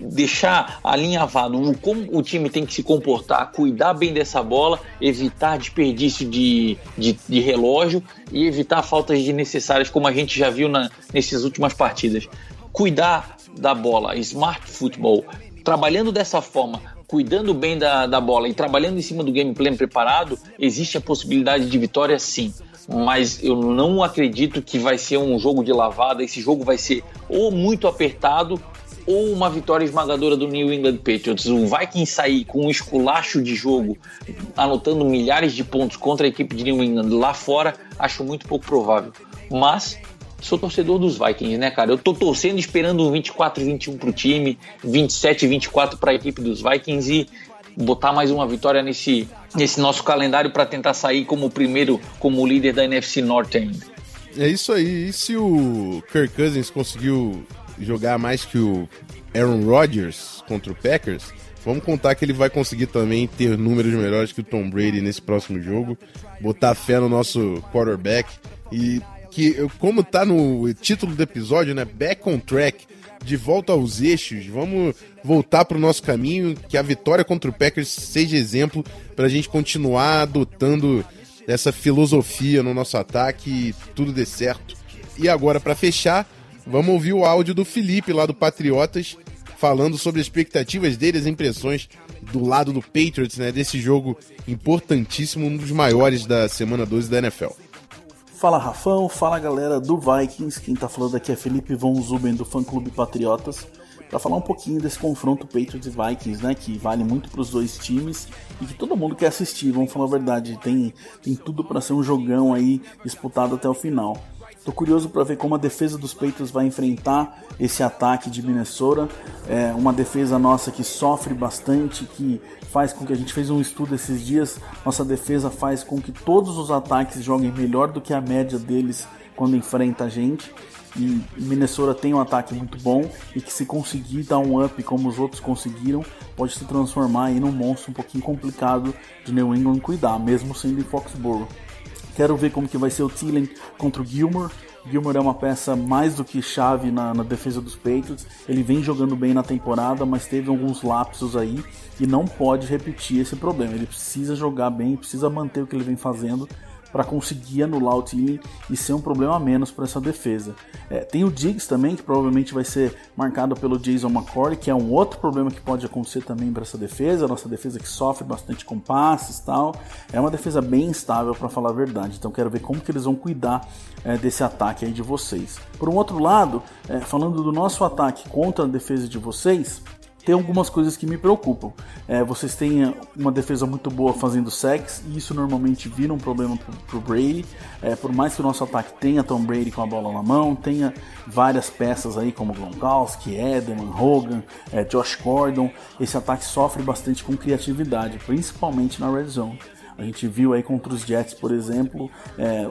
deixar alinhavado como o time tem que se comportar, cuidar bem dessa bola, evitar desperdício de, de, de relógio e evitar faltas desnecessárias, como a gente já viu na, nessas últimas partidas. Cuidar da bola, smart football, trabalhando dessa forma, cuidando bem da, da bola e trabalhando em cima do gameplay preparado, existe a possibilidade de vitória sim. Mas eu não acredito que vai ser um jogo de lavada. Esse jogo vai ser ou muito apertado ou uma vitória esmagadora do New England Patriots. O Vikings sair com um esculacho de jogo, anotando milhares de pontos contra a equipe de New England lá fora, acho muito pouco provável. Mas sou torcedor dos Vikings, né, cara? Eu tô torcendo esperando um 24-21 pro time, 27-24 para a equipe dos Vikings e botar mais uma vitória nesse, nesse nosso calendário para tentar sair como primeiro, como líder da NFC Norte ainda. É isso aí. E se o Kirk Cousins conseguiu jogar mais que o Aaron Rodgers contra o Packers, vamos contar que ele vai conseguir também ter números melhores que o Tom Brady nesse próximo jogo, botar fé no nosso quarterback e que, como tá no título do episódio, né? Back on track, de volta aos eixos, vamos voltar para o nosso caminho, que a vitória contra o Packers seja exemplo para a gente continuar adotando essa filosofia no nosso ataque e tudo dê certo. E agora, para fechar, vamos ouvir o áudio do Felipe lá do Patriotas, falando sobre as expectativas dele, as impressões do lado do Patriots, né, desse jogo importantíssimo, um dos maiores da semana 12 da NFL. Fala Rafão, fala galera do Vikings, quem tá falando aqui é Felipe Von Zuben do Fã Clube Patriotas, para falar um pouquinho desse confronto Patriots e Vikings, né, que vale muito para os dois times e que todo mundo quer assistir, vamos falar a verdade, tem, tem tudo para ser um jogão aí disputado até o final. Tô curioso para ver como a defesa dos Patriots vai enfrentar esse ataque de Minnesota. É uma defesa nossa que sofre bastante, que faz com que a gente fez um estudo esses dias. Nossa defesa faz com que todos os ataques joguem melhor do que a média deles quando enfrenta a gente. E Minnesota tem um ataque muito bom e que se conseguir dar um up como os outros conseguiram, pode se transformar aí num monstro um pouquinho complicado de New England cuidar, mesmo sendo em Foxborough. Quero ver como que vai ser o Thielen contra o Gilmore. Gilmore é uma peça mais do que chave na, na, defesa dos Patriots. Ele vem jogando bem na temporada, mas teve alguns lapsos aí e não pode repetir esse problema. Ele precisa jogar bem, precisa manter o que ele vem fazendo para conseguir anular o time e ser um problema a menos para essa defesa. É, tem o Diggs também, que provavelmente vai ser marcado pelo Jason McCoy, que é um outro problema que pode acontecer também para essa defesa. Nossa defesa que sofre bastante com passes tal. É uma defesa bem instável, para falar a verdade. Então quero ver como que eles vão cuidar é, desse ataque aí de vocês. Por um outro lado, é, falando do nosso ataque contra a defesa de vocês, tem algumas coisas que me preocupam. É, vocês têm uma defesa muito boa fazendo sex, e isso normalmente vira um problema para o Brady. É, por mais que o nosso ataque tenha Tom Brady com a bola na mão, tenha várias peças aí como Gronkowski, Edelman, Hogan, é, Josh Gordon, esse ataque sofre bastante com criatividade, principalmente na red zone. A gente viu aí contra os Jets, por exemplo, é,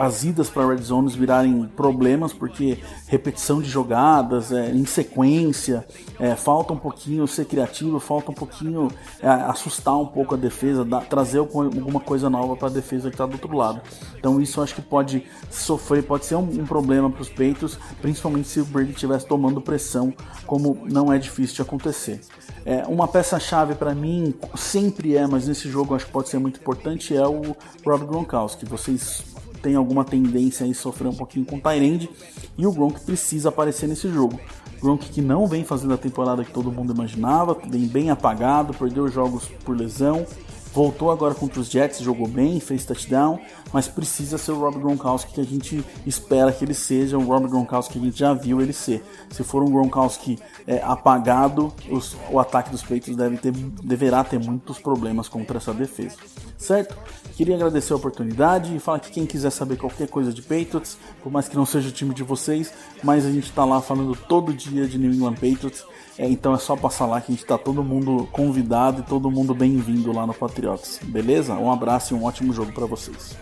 as idas para red zones virarem problemas porque repetição de jogadas, é, em sequência, é, falta um pouquinho ser criativo, falta um pouquinho é, assustar um pouco a defesa, trazer alguma coisa nova para a defesa que está do outro lado. Então isso acho que pode sofrer, pode ser um, um problema para os peitos, principalmente se o Brady estivesse tomando pressão, como não é difícil de acontecer. É, uma peça-chave para mim sempre é, mas nesse jogo acho que pode ser muito importante, é o Rob Gronkowski. Vocês têm alguma tendência a sofrer um pouquinho com o Tyrande e o Gronk precisa aparecer nesse jogo. Gronk que não vem fazendo a temporada que todo mundo imaginava, vem bem apagado, perdeu jogos por lesão, Voltou agora contra os Jets, jogou bem, fez touchdown, mas precisa ser o Rob Gronkowski que a gente espera que ele seja, o Rob Gronkowski que a gente já viu ele ser. Se for um Gronkowski é, apagado, os, o ataque dos Patriots deve ter, deverá ter muitos problemas contra essa defesa. Certo? Queria agradecer a oportunidade e falar que quem quiser saber qualquer coisa de Patriots, por mais que não seja o time de vocês, mas a gente está lá falando todo dia de New England Patriots é, então é só passar lá que a gente tá todo mundo convidado e todo mundo bem-vindo lá no Patriotas. Beleza? Um abraço e um ótimo jogo para vocês.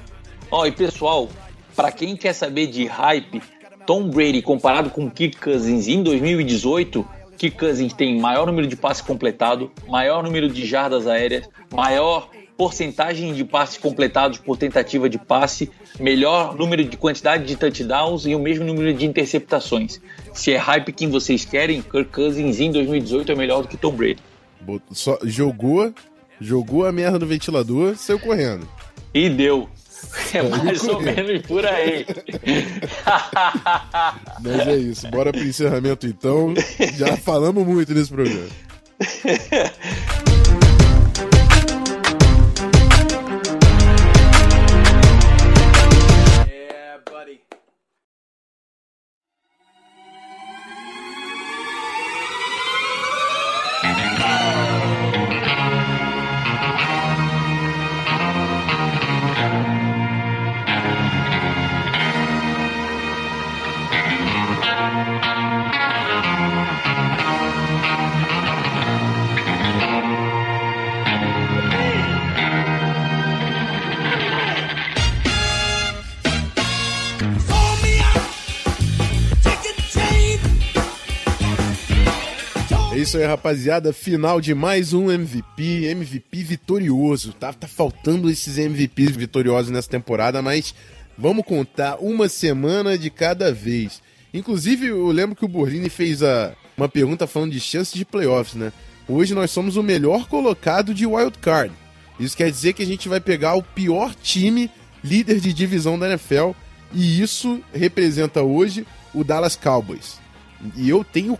Ó, oh, e pessoal, para quem quer saber de hype, Tom Brady comparado com Kirk Cousins em 2018, Kirk Cousins tem maior número de passes completado, maior número de jardas aéreas, maior porcentagem de passes completados por tentativa de passe, melhor número de quantidade de touchdowns e o mesmo número de interceptações. Se é hype quem vocês querem, Kirk Cousins em 2018 é melhor do que Tom Brady. Só jogou, jogou a merda no ventilador, saiu correndo. E deu. É mais ou menos por aí. [laughs] Mas é isso, bora pro encerramento então. Já falamos muito nesse programa. [laughs] isso aí, rapaziada. Final de mais um MVP. MVP vitorioso. Tá, tá faltando esses MVPs vitoriosos nessa temporada, mas vamos contar uma semana de cada vez. Inclusive, eu lembro que o Borlini fez a, uma pergunta falando de chances de playoffs, né? Hoje nós somos o melhor colocado de wild card. Isso quer dizer que a gente vai pegar o pior time líder de divisão da NFL e isso representa hoje o Dallas Cowboys. E eu tenho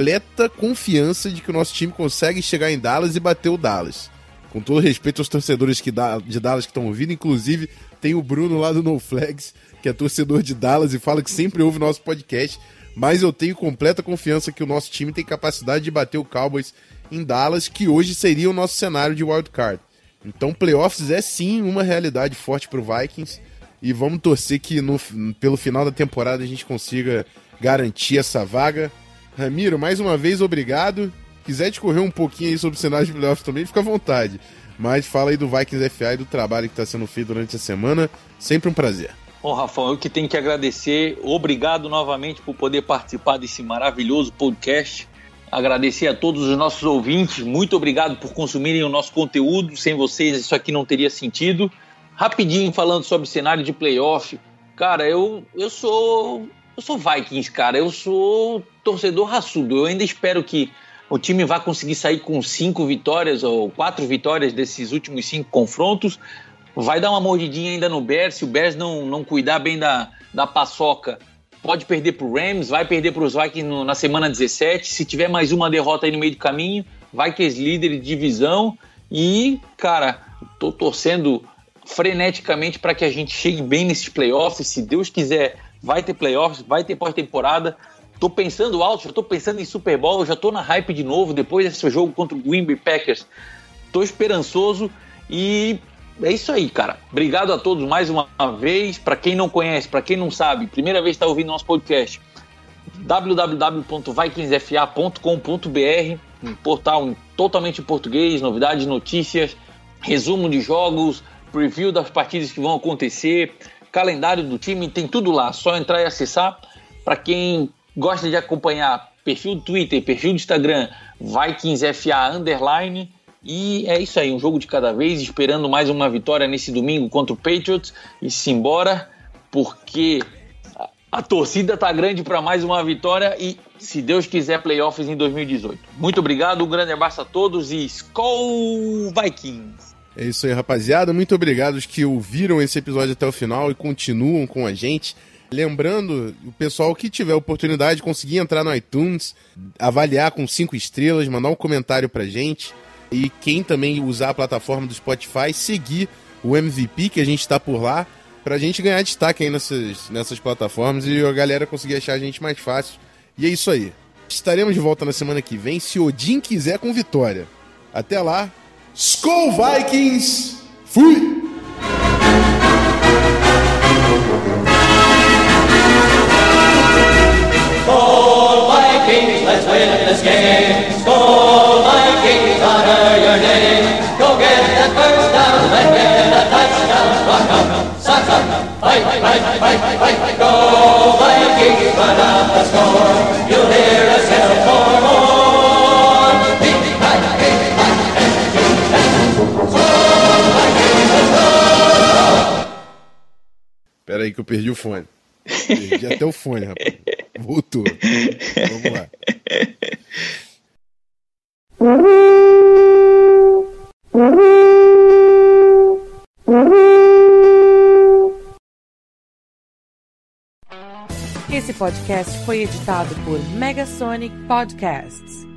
completa confiança de que o nosso time consegue chegar em Dallas e bater o Dallas. Com todo respeito aos torcedores que de Dallas que estão ouvindo, inclusive tem o Bruno lá do No Flags, que é torcedor de Dallas e fala que sempre ouve nosso podcast. Mas eu tenho completa confiança que o nosso time tem capacidade de bater o Cowboys em Dallas, que hoje seria o nosso cenário de wild card. Então, playoffs é sim uma realidade forte para o Vikings e vamos torcer que no, pelo final da temporada a gente consiga garantir essa vaga. Ramiro, mais uma vez, obrigado. Quiser discorrer um pouquinho aí sobre o cenário de playoffs também, fica à vontade. Mas fala aí do Vikings FA e do trabalho que está sendo feito durante a semana. Sempre um prazer. Bom, Rafael, eu que tenho que agradecer. Obrigado novamente por poder participar desse maravilhoso podcast. Agradecer a todos os nossos ouvintes. Muito obrigado por consumirem o nosso conteúdo. Sem vocês, isso aqui não teria sentido. Rapidinho falando sobre cenário de playoff. Cara, eu, eu sou. Eu sou Vikings, cara. Eu sou torcedor raçudo. Eu ainda espero que o time vá conseguir sair com cinco vitórias ou quatro vitórias desses últimos cinco confrontos. Vai dar uma mordidinha ainda no Bears. Se o Bears não, não cuidar bem da, da paçoca, pode perder para o Rams, vai perder para os Vikings no, na semana 17. Se tiver mais uma derrota aí no meio do caminho, Vikings líder de divisão. E, cara, tô torcendo freneticamente para que a gente chegue bem nesses playoffs. Se Deus quiser, vai ter playoffs, vai ter pós-temporada. Tô pensando alto, já tô pensando em Super Bowl, já tô na hype de novo depois desse jogo contra o Green Bay Packers. Tô esperançoso e é isso aí, cara. Obrigado a todos mais uma vez. Para quem não conhece, para quem não sabe, primeira vez que está ouvindo nosso podcast, www.vikingsfa.com.br, um portal totalmente em português, novidades, notícias, resumo de jogos, preview das partidas que vão acontecer, calendário do time, tem tudo lá. Só entrar e acessar. Para quem gosta de acompanhar perfil do Twitter, perfil do Instagram, VikingsFA underline e é isso aí, um jogo de cada vez, esperando mais uma vitória nesse domingo contra o Patriots e se embora, porque a torcida tá grande para mais uma vitória e, se Deus quiser, playoffs em 2018. Muito obrigado, um grande abraço a todos e Skol Vikings! É isso aí, rapaziada. Muito obrigado aos que ouviram esse episódio até o final e continuam com a gente. Lembrando, o pessoal que tiver oportunidade de conseguir entrar no iTunes, avaliar com cinco estrelas, mandar um comentário pra gente. E quem também usar a plataforma do Spotify, seguir o MVP que a gente está por lá, para a gente ganhar destaque aí nessas, nessas plataformas e a galera conseguir achar a gente mais fácil. E é isso aí. Estaremos de volta na semana que vem, se Odin quiser com vitória. Até lá. Skull Vikings! Fui! Skol Vikings, let's win this game. Skol Vikings, honor your name. Go get that first down and get a touchdown. Rock 'em, sock 'em, fight, fight, fight, fight. Go Vikings, run up the score. You'll hear us yell Pera aí que eu perdi o fone. [laughs] Perdi até o fone, rapaz. Voltou. Vamos lá. Esse podcast foi editado por Megasonic Podcasts.